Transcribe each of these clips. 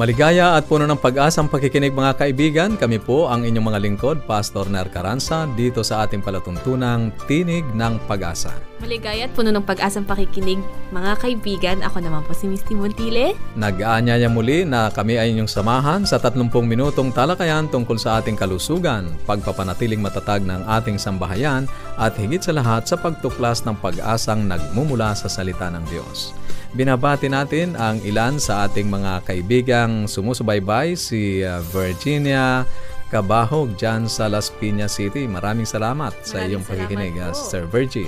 Maligaya at puno ng pag-asang pakikinig mga kaibigan. Kami po ang inyong mga lingkod, Pastor Ner Caranza, dito sa ating palatuntunang Tinig ng Pag-asa. Maligaya at puno ng pag-asang pakikinig mga kaibigan. Ako naman po si Misty Montile. Nag-aanyaya muli na kami ay inyong samahan sa 30 minutong talakayan tungkol sa ating kalusugan, pagpapanatiling matatag ng ating sambahayan at higit sa lahat sa pagtuklas ng pag-asang nagmumula sa salita ng Diyos. Binabati natin ang ilan sa ating mga kaibigang sumusubaybay, si uh, Virginia Kabahog dyan sa Las Piñas City. Maraming salamat Maraming sa iyong pakikinig, uh, Sir Virgie.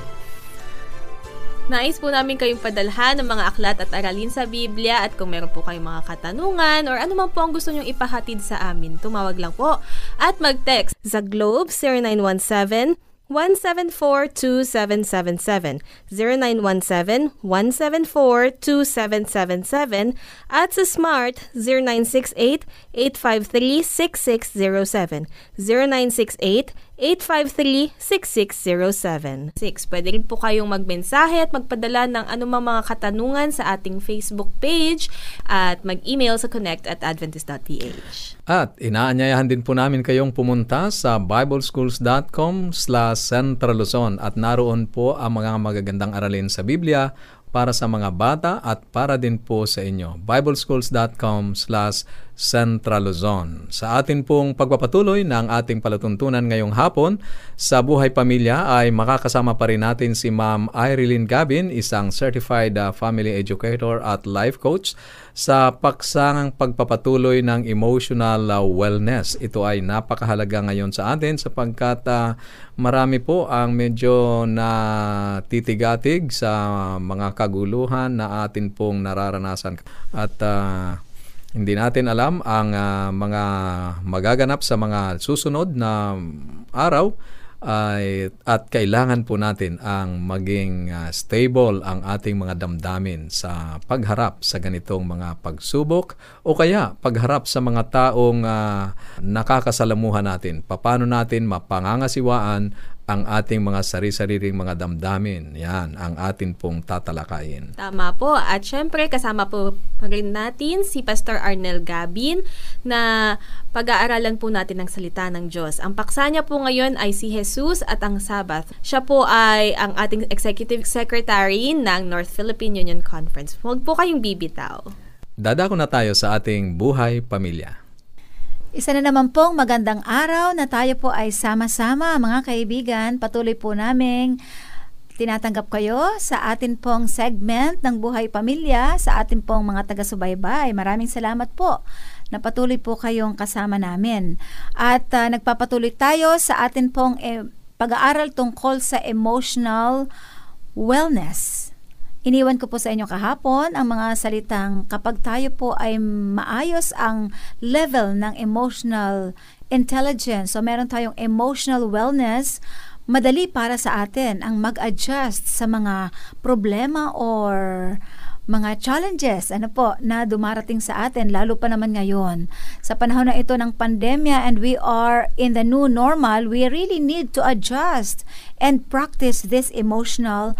Nais po namin kayong padalhan ng mga aklat at aralin sa Biblia at kung meron po kayong mga katanungan or ano man po ang gusto nyong ipahatid sa amin, tumawag lang po at mag-text sa Globe 0917 174-2777, 0917-174-2777, at sa Smart 0968-853-6607, 0968-853-6607. 6. Pwede rin po kayong magmensahe at magpadala ng anumang mga katanungan sa ating Facebook page at mag-email sa connect at adventist.ph. At inaanyayahan din po namin kayong pumunta sa bibleschools.com slash at naroon po ang mga magagandang aralin sa Biblia para sa mga bata at para din po sa inyo. bibleschools.com slash centraluzon. Sa atin pong pagpapatuloy ng ating palatuntunan ngayong hapon, sa Buhay Pamilya ay makakasama pa rin natin si Ma'am Irene Gabin, isang Certified uh, Family Educator at Life Coach sa paksangang pagpapatuloy ng emotional uh, wellness. Ito ay napakahalaga ngayon sa atin sapagkat uh, marami po ang medyo na titigatig sa mga kaguluhan na atin pong nararanasan. At uh, hindi natin alam ang uh, mga magaganap sa mga susunod na araw ay at kailangan po natin ang maging uh, stable ang ating mga damdamin sa pagharap sa ganitong mga pagsubok o kaya pagharap sa mga taong uh, nakakasalamuhan natin. Paano natin mapangangasiwaan ang ating mga sari-sariling mga damdamin. Yan, ang atin pong tatalakayin. Tama po. At syempre, kasama po rin natin si Pastor Arnel Gabin na pag-aaralan po natin ng salita ng Diyos. Ang paksa niya po ngayon ay si Jesus at ang Sabbath. Siya po ay ang ating Executive Secretary ng North Philippine Union Conference. Huwag po kayong bibitaw. Dadako na tayo sa ating buhay pamilya. Isa na naman pong magandang araw na tayo po ay sama-sama mga kaibigan. Patuloy po naming tinatanggap kayo sa atin pong segment ng Buhay Pamilya, sa atin pong mga taga-subaybay. Maraming salamat po na patuloy po kayong kasama namin. At uh, nagpapatuloy tayo sa atin pong eh, pag-aaral tungkol sa emotional wellness. Iniwan ko po sa inyo kahapon ang mga salitang kapag tayo po ay maayos ang level ng emotional intelligence, so meron tayong emotional wellness, madali para sa atin ang mag-adjust sa mga problema or mga challenges ano po na dumarating sa atin lalo pa naman ngayon. Sa panahon na ito ng pandemya and we are in the new normal we really need to adjust and practice this emotional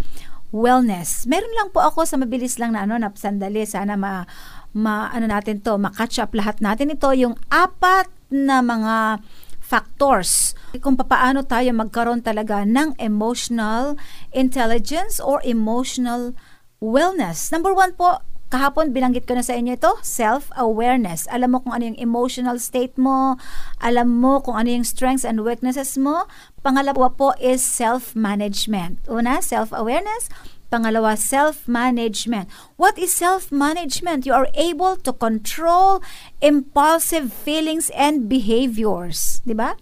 wellness. Meron lang po ako sa mabilis lang na ano na sandali sana ma, ma ano natin to, ma-catch up lahat natin ito yung apat na mga factors kung paano tayo magkaroon talaga ng emotional intelligence or emotional wellness. Number one po, kahapon binanggit ko na sa inyo ito, self-awareness. Alam mo kung ano yung emotional state mo, alam mo kung ano yung strengths and weaknesses mo. Pangalawa po is self-management. Una, self-awareness. Pangalawa, self-management. What is self-management? You are able to control impulsive feelings and behaviors. Di ba?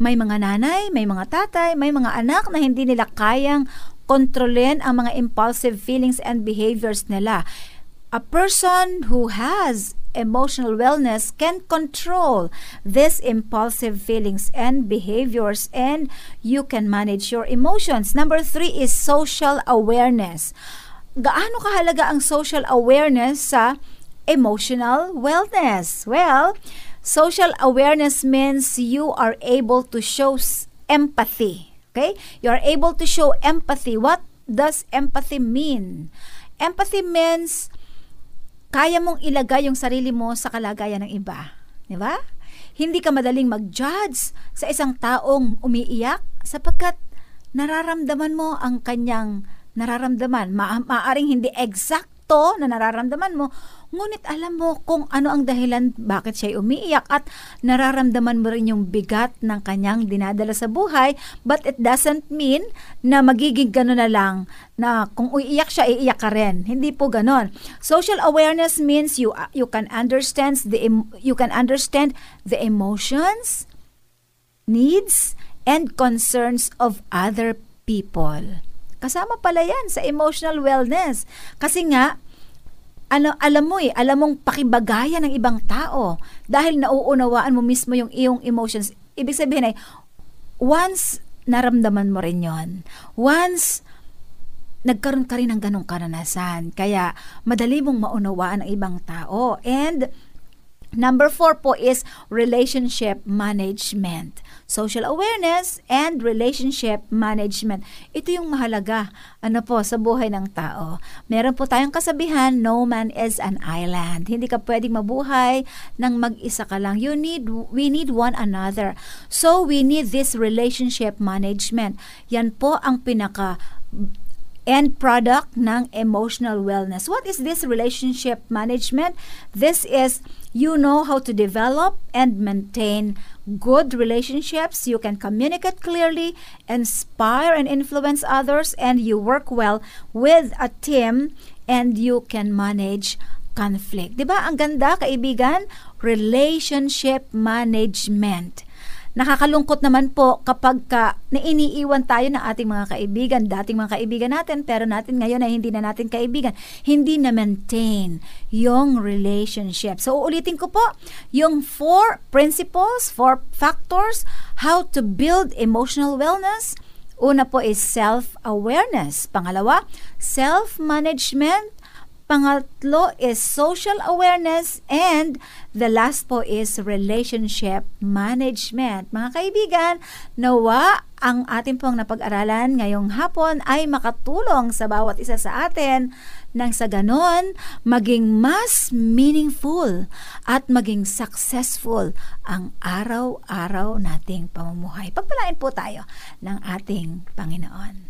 May mga nanay, may mga tatay, may mga anak na hindi nila kayang kontrolin ang mga impulsive feelings and behaviors nila a person who has emotional wellness can control these impulsive feelings and behaviors and you can manage your emotions. Number three is social awareness. Gaano kahalaga ang social awareness sa emotional wellness? Well, social awareness means you are able to show empathy. Okay? You are able to show empathy. What does empathy mean? Empathy means kaya mong ilagay yung sarili mo sa kalagayan ng iba. Di ba? Hindi ka madaling mag-judge sa isang taong umiiyak sapagkat nararamdaman mo ang kanyang nararamdaman. Ma- maaring hindi eksakto na nararamdaman mo, Ngunit alam mo kung ano ang dahilan bakit siya umiiyak at nararamdaman mo rin yung bigat ng kanyang dinadala sa buhay but it doesn't mean na magiging gano'n na lang na kung uiiyak siya, iiyak ka rin. Hindi po ganon. Social awareness means you you can understand the you can understand the emotions, needs, and concerns of other people. Kasama pala yan sa emotional wellness. Kasi nga, ano, alam mo eh, alam mong pakibagayan ng ibang tao dahil nauunawaan mo mismo yung iyong emotions. Ibig sabihin ay, once naramdaman mo rin yon once nagkaroon ka rin ng ganong karanasan, kaya madali mong maunawaan ang ibang tao. And Number four po is relationship management. Social awareness and relationship management. Ito yung mahalaga ano po sa buhay ng tao. Meron po tayong kasabihan, no man is an island. Hindi ka pwedeng mabuhay nang mag-isa ka lang. You need, we need one another. So we need this relationship management. Yan po ang pinaka end product ng emotional wellness. What is this relationship management? This is you know how to develop and maintain good relationships. You can communicate clearly, inspire and influence others, and you work well with a team and you can manage conflict. 'Di ba? Ang ganda, kaibigan, relationship management. Nakakalungkot naman po kapag ka nainiiwan tayo ng ating mga kaibigan, dating mga kaibigan natin, pero natin ngayon ay hindi na natin kaibigan. Hindi na maintain yung relationship. So, uulitin ko po, yung four principles, four factors, how to build emotional wellness. Una po is self-awareness. Pangalawa, self-management. Pangatlo is social awareness and the last po is relationship management. Mga kaibigan, nawa ang ating pong napag-aralan ngayong hapon ay makatulong sa bawat isa sa atin nang sa ganon maging mas meaningful at maging successful ang araw-araw nating pamumuhay. Pagpalain po tayo ng ating Panginoon.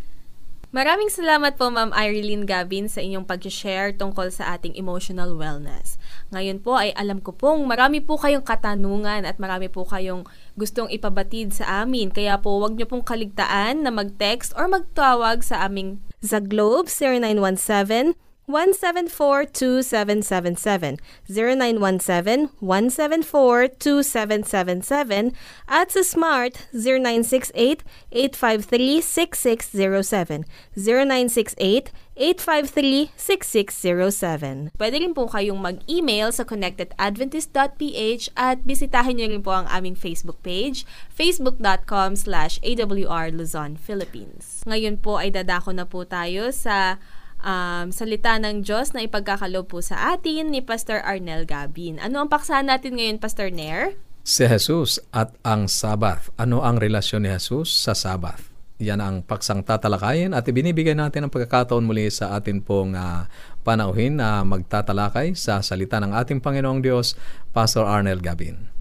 Maraming salamat po Ma'am Irene Gavin sa inyong pag-share tungkol sa ating emotional wellness. Ngayon po ay alam ko pong marami po kayong katanungan at marami po kayong gustong ipabatid sa amin. Kaya po wag niyo pong kaligtaan na mag-text or magtawag sa aming Zaglobe 0917 174-2777, 0917-174-2777, at sa Smart 0968-853-6607, 0968-853-6607. Pwede rin po kayong mag-email sa connectedadventist.ph at bisitahin niyo rin po ang aming Facebook page, facebook.com slash awr Luzon, Philippines. Ngayon po ay dadako na po tayo sa um, salita ng Diyos na ipagkakalob po sa atin ni Pastor Arnel Gabin. Ano ang paksa natin ngayon, Pastor Nair? Si Jesus at ang Sabbath. Ano ang relasyon ni Jesus sa Sabbath? Yan ang paksang tatalakayin at ibinibigay natin ang pagkakataon muli sa atin pong uh, panauhin na magtatalakay sa salita ng ating Panginoong Diyos, Pastor Arnel Gabin.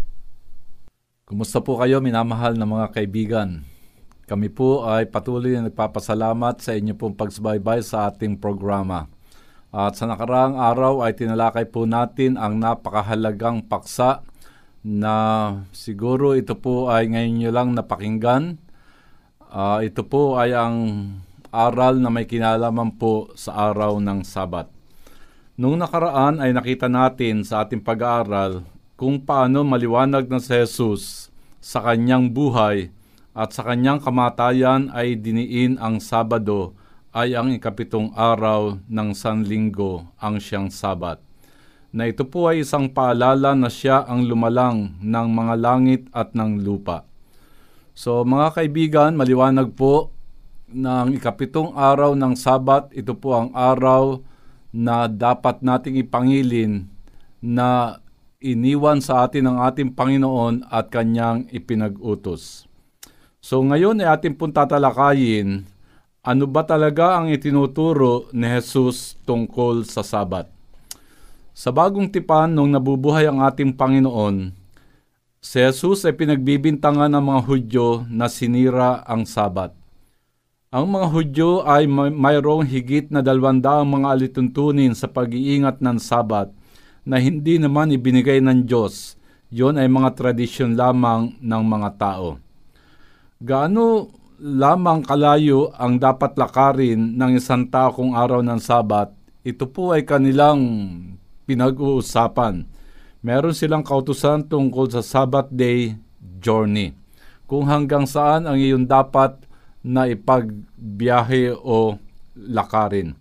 Kumusta po kayo, minamahal na mga kaibigan? Kami po ay patuloy na nagpapasalamat sa inyo pong pagsubaybay sa ating programa. At sa nakaraang araw ay tinalakay po natin ang napakahalagang paksa na siguro ito po ay ngayon nyo lang napakinggan. Uh, ito po ay ang aral na may kinalaman po sa araw ng Sabat. Noong nakaraan ay nakita natin sa ating pag-aaral kung paano maliwanag na si Jesus sa kanyang buhay at sa kanyang kamatayan ay diniin ang Sabado ay ang ikapitong araw ng Sanlinggo ang siyang Sabat. na ito po ay isang paalala na siya ang lumalang ng mga langit at ng lupa. So mga kaibigan, maliwanag po ang ikapitong araw ng Sabat, ito po ang araw na dapat nating ipangilin na iniwan sa atin ng ating Panginoon at kanyang ipinag-utos. So ngayon ay ating pong tatalakayin ano ba talaga ang itinuturo ni Jesus tungkol sa Sabat. Sa bagong tipan nung nabubuhay ang ating Panginoon, si Jesus ay pinagbibintangan ng mga Hudyo na sinira ang Sabat. Ang mga Hudyo ay may mayroong higit na dalwandaang mga alituntunin sa pag-iingat ng Sabat na hindi naman ibinigay ng Diyos. Yon ay mga tradisyon lamang ng mga tao. Gaano lamang kalayo ang dapat lakarin ng isang tao kung araw ng Sabat, ito po ay kanilang pinag-uusapan. Meron silang kautusan tungkol sa Sabbath Day Journey. Kung hanggang saan ang iyong dapat na ipagbiyahe o lakarin.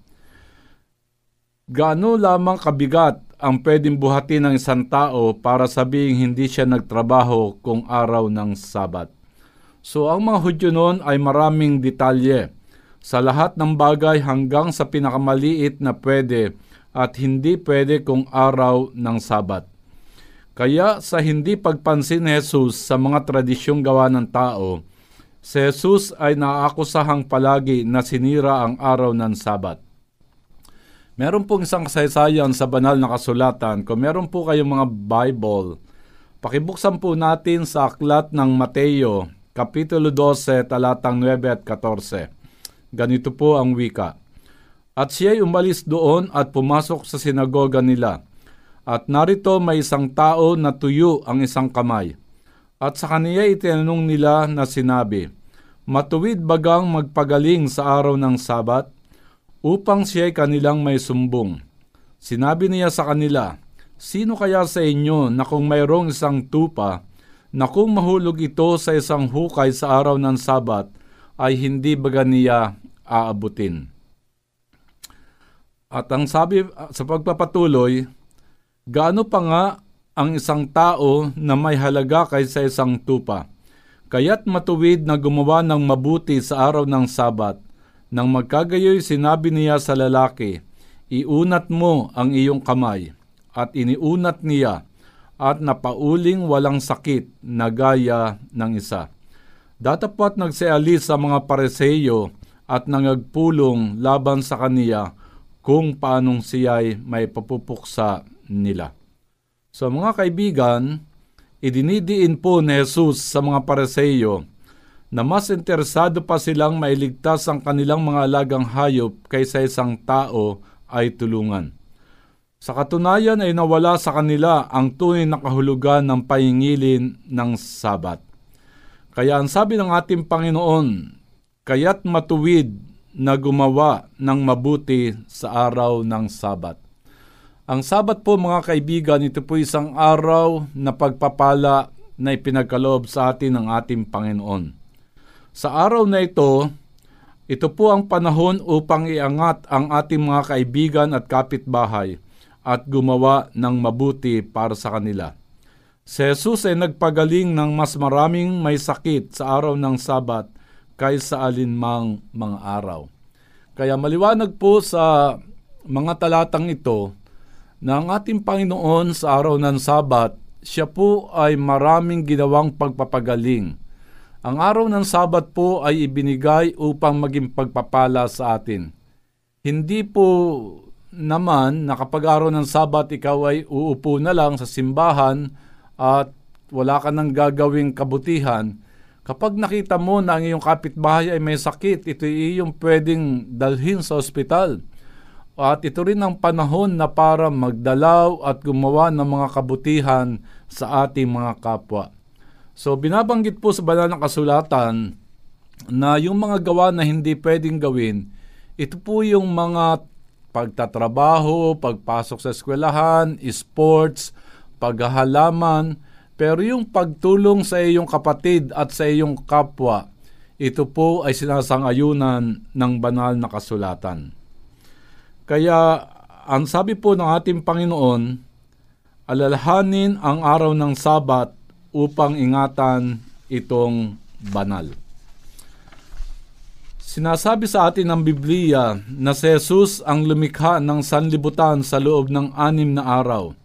Gaano lamang kabigat ang pwedeng buhatin ng isang tao para sabing hindi siya nagtrabaho kung araw ng Sabat. So ang mga Hudyo noon ay maraming detalye sa lahat ng bagay hanggang sa pinakamaliit na pwede at hindi pwede kung araw ng Sabat. Kaya sa hindi pagpansin ni Jesus sa mga tradisyong gawa ng tao, si Jesus ay naaakusahang palagi na sinira ang araw ng Sabat. Meron pong isang kasaysayan sa banal na kasulatan. Kung meron po kayong mga Bible, pakibuksan po natin sa aklat ng Mateo, Kapitulo 12, talatang 9 at 14. Ganito po ang wika. At siya'y umalis doon at pumasok sa sinagoga nila. At narito may isang tao na tuyo ang isang kamay. At sa kaniya itinanong nila na sinabi, Matuwid bagang magpagaling sa araw ng Sabat? Upang siya'y kanilang may sumbong. Sinabi niya sa kanila, Sino kaya sa inyo na kung mayroong isang tupa, na kung mahulog ito sa isang hukay sa araw ng Sabat, ay hindi baga niya aabutin? At ang sabi sa pagpapatuloy, gaano pa nga ang isang tao na may halaga kaysa isang tupa? Kaya't matuwid na gumawa ng mabuti sa araw ng Sabat. Nang magkagayoy sinabi niya sa lalaki, Iunat mo ang iyong kamay. At iniunat niya, at napauling walang sakit na gaya ng isa. Datapat nagsialis sa mga pareseyo at nangagpulong laban sa kaniya kung paanong siya'y may papupuksa nila. So mga kaibigan, idinidiin po ni Jesus sa mga pareseyo na mas interesado pa silang mailigtas ang kanilang mga alagang hayop kaysa isang tao ay tulungan. Sa katunayan ay nawala sa kanila ang tunay na kahulugan ng pahingilin ng sabat. Kaya ang sabi ng ating Panginoon, kaya't matuwid na gumawa ng mabuti sa araw ng Sabat. Ang Sabat po mga kaibigan, ito po isang araw na pagpapala na ipinagkaloob sa atin ng ating Panginoon. Sa araw na ito, ito po ang panahon upang iangat ang ating mga kaibigan at kapitbahay at gumawa ng mabuti para sa kanila. Si Jesus ay nagpagaling ng mas maraming may sakit sa araw ng Sabat kaysa alinmang mga araw. Kaya maliwanag po sa mga talatang ito na ang ating Panginoon sa araw ng Sabat, siya po ay maraming ginawang pagpapagaling. Ang araw ng Sabat po ay ibinigay upang maging pagpapala sa atin. Hindi po naman na kapag araw ng Sabat ikaw ay uupo na lang sa simbahan at wala ka nang gagawing kabutihan, Kapag nakita mo na ang iyong kapitbahay ay may sakit, ito iyong pwedeng dalhin sa ospital. At ito rin ang panahon na para magdalaw at gumawa ng mga kabutihan sa ating mga kapwa. So binabanggit po sa banal na kasulatan na yung mga gawa na hindi pwedeng gawin, ito po yung mga pagtatrabaho, pagpasok sa eskwelahan, sports, paghahalaman, pero yung pagtulong sa iyong kapatid at sa iyong kapwa, ito po ay sinasangayunan ng banal na kasulatan. Kaya ang sabi po ng ating Panginoon, alalahanin ang araw ng Sabat upang ingatan itong banal. Sinasabi sa atin ng Biblia na si Jesus ang lumikha ng sanlibutan sa loob ng anim na araw.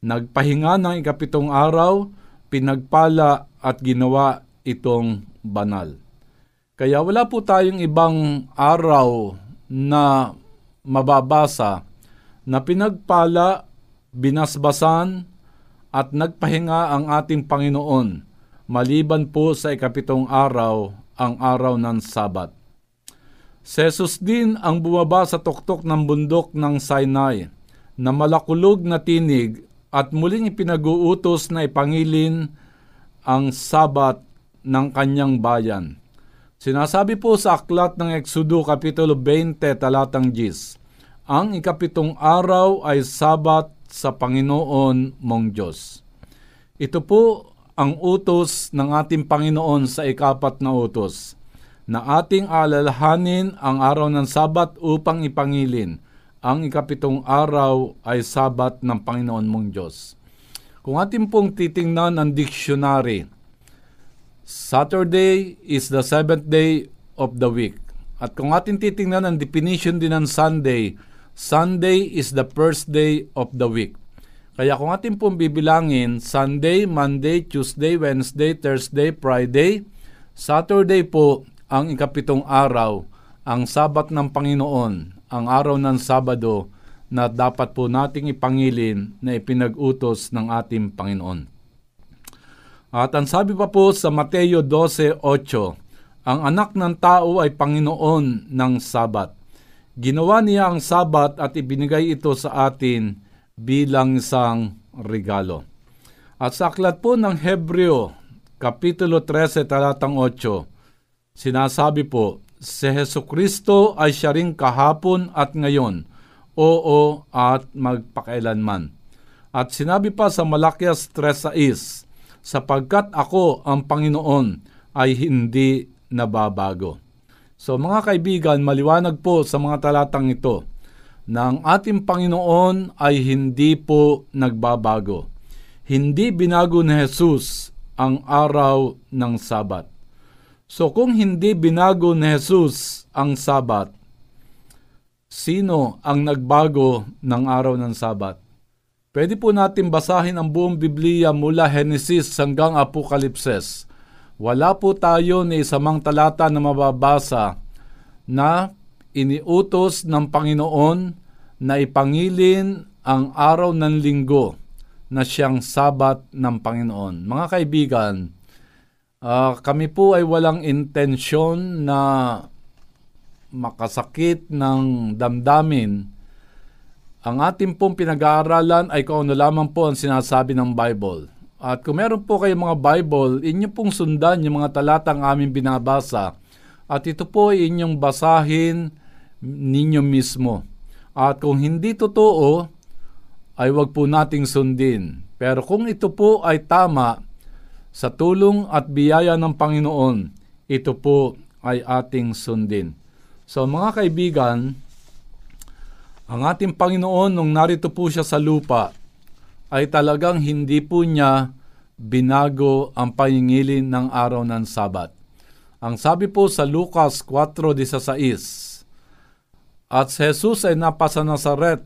Nagpahinga ng ikapitong araw, pinagpala at ginawa itong banal. Kaya wala po tayong ibang araw na mababasa na pinagpala, binasbasan at nagpahinga ang ating Panginoon maliban po sa ikapitong araw, ang araw ng Sabat. Si Jesus din ang bumaba sa tuktok ng bundok ng Sinai na malakulog na tinig at muling ipinag-uutos na ipangilin ang sabat ng kanyang bayan. Sinasabi po sa aklat ng Exodo Kapitulo 20 talatang 10, ang ikapitong araw ay sabat sa Panginoon mong Diyos. Ito po ang utos ng ating Panginoon sa ikapat na utos na ating alalahanin ang araw ng Sabat upang ipangilin. Ang ikapitong araw ay Sabat ng Panginoon mong Diyos. Kung ating pong titingnan ang dictionary, Saturday is the seventh day of the week. At kung ating titingnan ang definition din ng Sunday, Sunday is the first day of the week. Kaya kung ating pong bibilangin, Sunday, Monday, Tuesday, Wednesday, Thursday, Friday, Saturday po ang ikapitong araw, ang sabat ng Panginoon, ang araw ng Sabado na dapat po nating ipangilin na ipinag-utos ng ating Panginoon. At ang sabi pa po sa Mateo 12.8, ang anak ng tao ay Panginoon ng Sabat. Ginawa niya ang Sabat at ibinigay ito sa atin bilang isang regalo. At sa aklat po ng Hebreo, Kapitulo 13, talatang 8, Sinasabi po, si Heso Kristo ay siya rin kahapon at ngayon, oo at magpakailanman. At sinabi pa sa Malakias 3.6, sapagkat ako ang Panginoon ay hindi nababago. So mga kaibigan, maliwanag po sa mga talatang ito na ang ating Panginoon ay hindi po nagbabago. Hindi binago ni Jesus ang araw ng Sabat. So kung hindi binago ni Jesus ang Sabat, sino ang nagbago ng araw ng Sabat? Pwede po natin basahin ang buong Biblia mula Genesis hanggang Apokalipses. Wala po tayo ni isamang talata na mababasa na iniutos ng Panginoon na ipangilin ang araw ng linggo na siyang sabat ng Panginoon. Mga kaibigan, Uh, kami po ay walang intensyon na makasakit ng damdamin. Ang ating pong pinag-aaralan ay kung ano lamang po ang sinasabi ng Bible. At kung meron po kayong mga Bible, inyo pong sundan yung mga talatang aming binabasa. At ito po ay inyong basahin ninyo mismo. At kung hindi totoo, ay wag po nating sundin. Pero kung ito po ay tama, sa tulong at biyaya ng Panginoon, ito po ay ating sundin. So mga kaibigan, ang ating Panginoon nung narito po siya sa lupa, ay talagang hindi po niya binago ang pahingilin ng araw ng Sabat. Ang sabi po sa Lucas 4.16, At si Jesus ay napasa Nazaret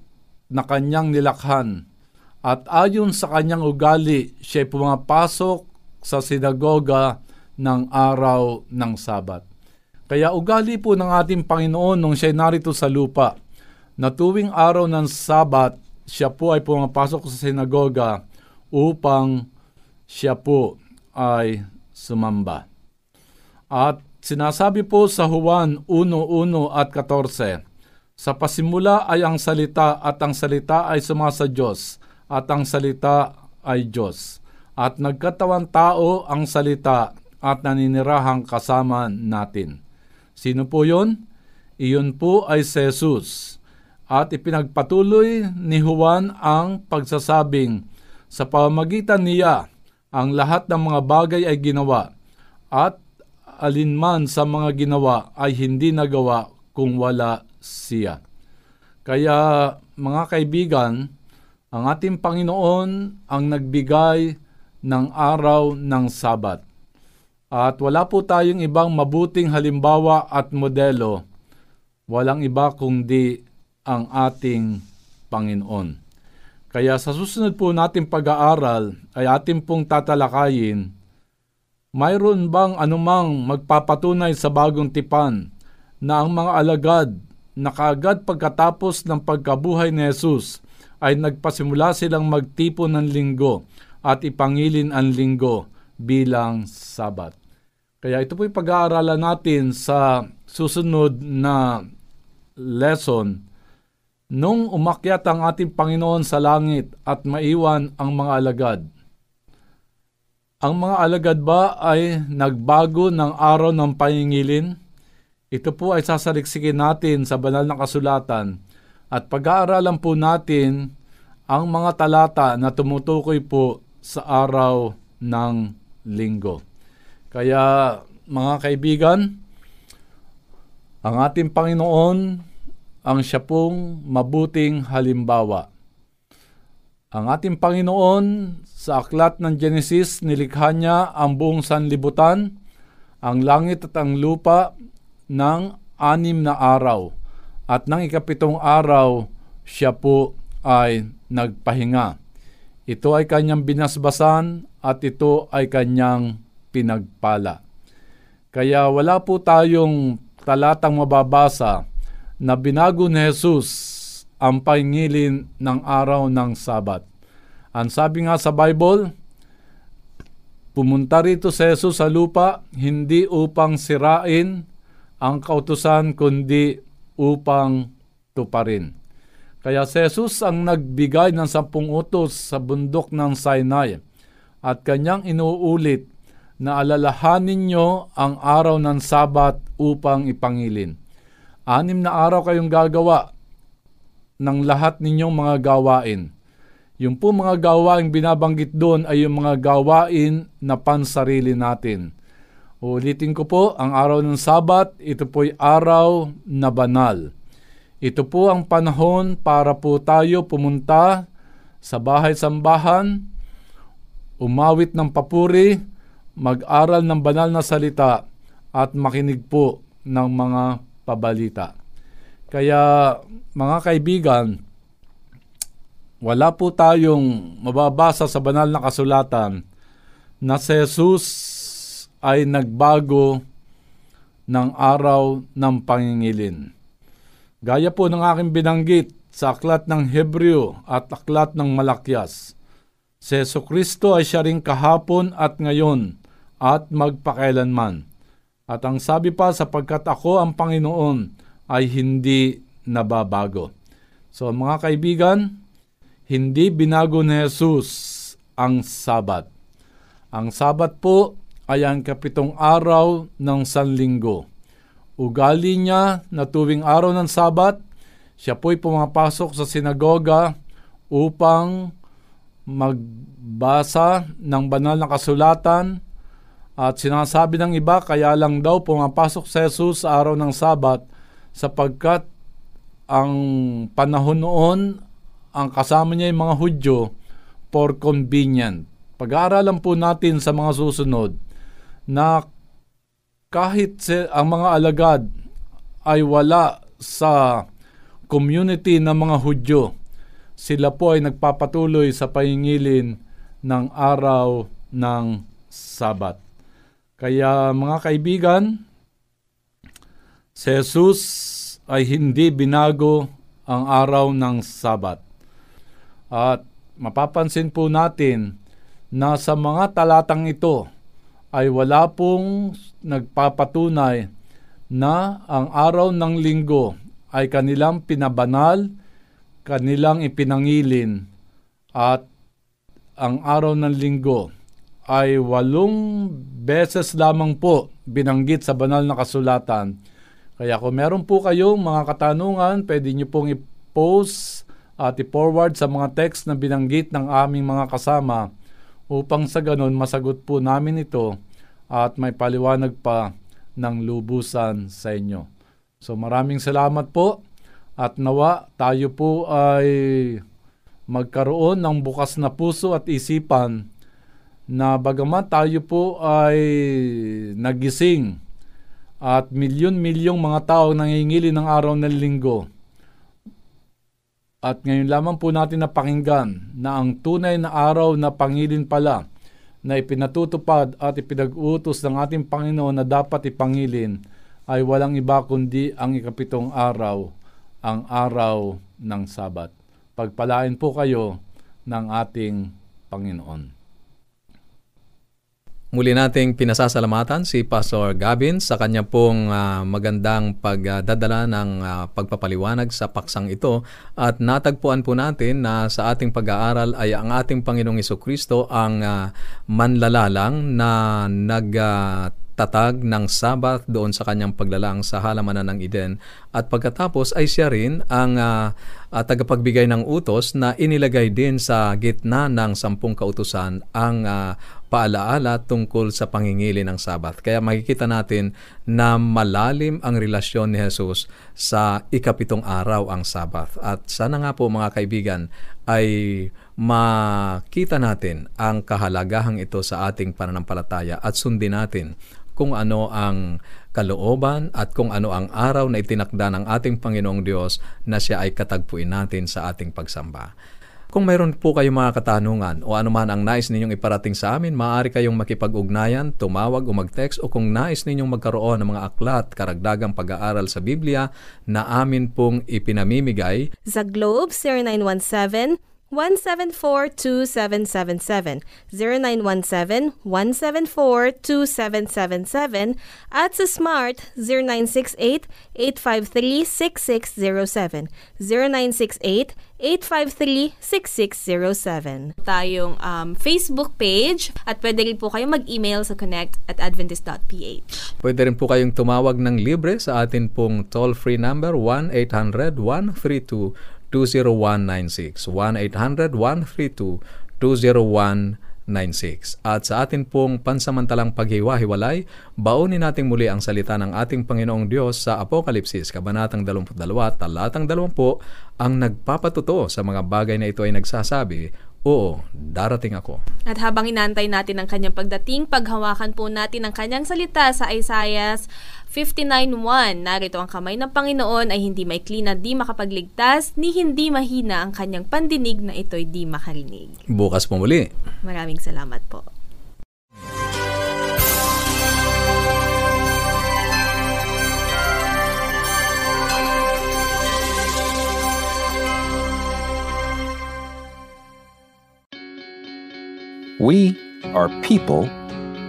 na kanyang nilakhan, at ayon sa kanyang ugali, siya pumapasok sa sinagoga ng araw ng Sabat. Kaya ugali po ng ating Panginoon nung siya narito sa lupa, na tuwing araw ng Sabat, siya po ay pumapasok sa sinagoga upang siya po ay sumamba. At sinasabi po sa Juan 1.1 at 14, Sa pasimula ay ang salita at ang salita ay sumasa Diyos at ang salita ay Diyos at nagkatawan tao ang salita at naninirahang kasama natin. Sino po yon? Iyon po ay Jesus. At ipinagpatuloy ni Juan ang pagsasabing, sa pamagitan niya, ang lahat ng mga bagay ay ginawa, at alinman sa mga ginawa ay hindi nagawa kung wala siya. Kaya mga kaibigan, Ang ating Panginoon ang nagbigay ng araw ng Sabat. At wala po tayong ibang mabuting halimbawa at modelo. Walang iba kundi ang ating Panginoon. Kaya sa susunod po nating pag-aaral ay ating pong tatalakayin, mayroon bang anumang magpapatunay sa bagong tipan na ang mga alagad na kaagad pagkatapos ng pagkabuhay ni Jesus ay nagpasimula silang magtipo ng linggo at ipangilin ang linggo bilang sabat. Kaya ito po'y pag-aaralan natin sa susunod na lesson nung umakyat ang ating Panginoon sa langit at maiwan ang mga alagad. Ang mga alagad ba ay nagbago ng araw ng pahingilin? Ito po ay sasaliksikin natin sa banal na kasulatan at pag-aaralan po natin ang mga talata na tumutukoy po sa araw ng linggo. Kaya mga kaibigan, ang ating Panginoon ang siya pong mabuting halimbawa. Ang ating Panginoon sa aklat ng Genesis nilikha niya ang buong sanlibutan, ang langit at ang lupa ng anim na araw. At ng ikapitong araw, siya po ay nagpahinga. Ito ay kanyang binasbasan at ito ay kanyang pinagpala. Kaya wala po tayong talatang mababasa na binago ni Jesus ang pahingilin ng araw ng Sabat. Ang sabi nga sa Bible, pumunta rito si Jesus sa lupa hindi upang sirain ang kautusan kundi upang tuparin. Kaya si Jesus ang nagbigay ng sampung utos sa bundok ng Sinai at kanyang inuulit na alalahanin nyo ang araw ng Sabat upang ipangilin. Anim na araw kayong gagawa ng lahat ninyong mga gawain. Yung po mga gawain binabanggit doon ay yung mga gawain na pansarili natin. Ulitin ko po, ang araw ng Sabat, ito po'y araw na banal. Ito po ang panahon para po tayo pumunta sa bahay-sambahan, umawit ng papuri, mag-aral ng banal na salita, at makinig po ng mga pabalita. Kaya mga kaibigan, wala po tayong mababasa sa banal na kasulatan na si Jesus ay nagbago ng araw ng pangingilin. Gaya po ng aking binanggit sa aklat ng Hebreo at aklat ng Malakyas, si Yeso Kristo ay siya rin kahapon at ngayon at magpakailanman. At ang sabi pa, sapagkat ako ang Panginoon ay hindi nababago. So mga kaibigan, hindi binago ni Jesus ang Sabat. Ang Sabat po ay ang kapitong araw ng Sanlinggo. Ugali niya na tuwing araw ng Sabat, siya po'y pumapasok sa sinagoga upang magbasa ng banal na kasulatan at sinasabi ng iba, kaya lang daw pumapasok si Jesus sa araw ng Sabat sapagkat ang panahon noon, ang kasama niya yung mga Hudyo for convenient. Pag-aaralan po natin sa mga susunod na kahit ang mga alagad ay wala sa community ng mga Hudyo, sila po ay nagpapatuloy sa pahingilin ng araw ng Sabat. Kaya mga kaibigan, si Jesus ay hindi binago ang araw ng Sabat. At mapapansin po natin na sa mga talatang ito ay wala pong nagpapatunay na ang araw ng linggo ay kanilang pinabanal, kanilang ipinangilin at ang araw ng linggo ay walong beses lamang po binanggit sa banal na kasulatan. Kaya kung meron po kayong mga katanungan, pwede nyo pong i-post at i-forward sa mga text na binanggit ng aming mga kasama upang sa ganun masagot po namin ito at may paliwanag pa ng lubusan sa inyo. So maraming salamat po at nawa tayo po ay magkaroon ng bukas na puso at isipan na bagamat tayo po ay nagising at milyon-milyong mga tao nangingili ng araw ng linggo. At ngayon lamang po natin napakinggan na ang tunay na araw na pangilin pala na ipinatutupad at ipinag-utos ng ating Panginoon na dapat ipangilin ay walang iba kundi ang ikapitong araw, ang araw ng Sabat. Pagpalain po kayo ng ating Panginoon. Muli nating pinasasalamatan si Pastor Gavin sa kanya pong uh, magandang pagdadala ng uh, pagpapaliwanag sa paksang ito at natagpuan po natin na sa ating pag-aaral ay ang ating Panginoong Kristo ang uh, manlalalang na nag uh, ng Sabat doon sa kanyang paglalang sa halamanan ng Eden. At pagkatapos ay siya rin ang uh, uh, tagapagbigay ng utos na inilagay din sa gitna ng sampung kautusan ang uh, paalaala tungkol sa pangingili ng Sabat. Kaya makikita natin na malalim ang relasyon ni Jesus sa ikapitong araw ang Sabat. At sana nga po mga kaibigan ay makita natin ang kahalagahang ito sa ating pananampalataya at sundin natin kung ano ang kalooban at kung ano ang araw na itinakda ng ating Panginoong Diyos na siya ay katagpuin natin sa ating pagsamba. Kung mayroon po kayong mga katanungan o anuman ang nais ninyong iparating sa amin, maaari kayong makipag-ugnayan, tumawag o mag-text o kung nais ninyong magkaroon ng mga aklat, karagdagang pag-aaral sa Biblia na amin pong ipinamimigay. Sa Globe 0917 174-2777, 0917-174-2777, at sa Smart 0968-853-6607, 0968-853-6607. Tayong um, Facebook page at pwede rin po kayong mag-email sa connect at adventist.ph. Pwede rin po kayong tumawag ng libre sa atin pong toll-free number 1-800-132 20196. 1-800-132-20196. At sa atin pong pansamantalang paghiwa-hiwalay, baunin natin muli ang salita ng ating Panginoong Diyos sa Apokalipsis, Kabanatang 22, Talatang 20, ang nagpapatuto sa mga bagay na ito ay nagsasabi, Oo, darating ako. At habang inantay natin ang kanyang pagdating, paghawakan po natin ang kanyang salita sa Isaiah 59.1. Narito ang kamay ng Panginoon ay hindi maikli na di makapagligtas, ni hindi mahina ang kanyang pandinig na ito'y di makarinig. Bukas po muli. Maraming salamat po. We are people,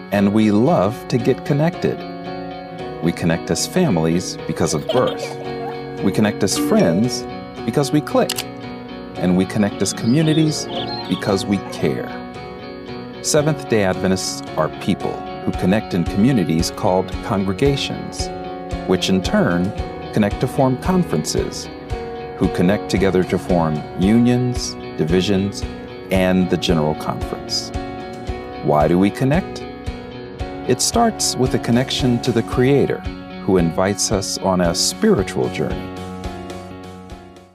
and we love to get connected. We connect as families because of birth. We connect as friends because we click. And we connect as communities because we care. Seventh day Adventists are people who connect in communities called congregations, which in turn connect to form conferences, who connect together to form unions, divisions, and the General Conference. Why do we connect? It starts with a connection to the Creator, who invites us on a spiritual journey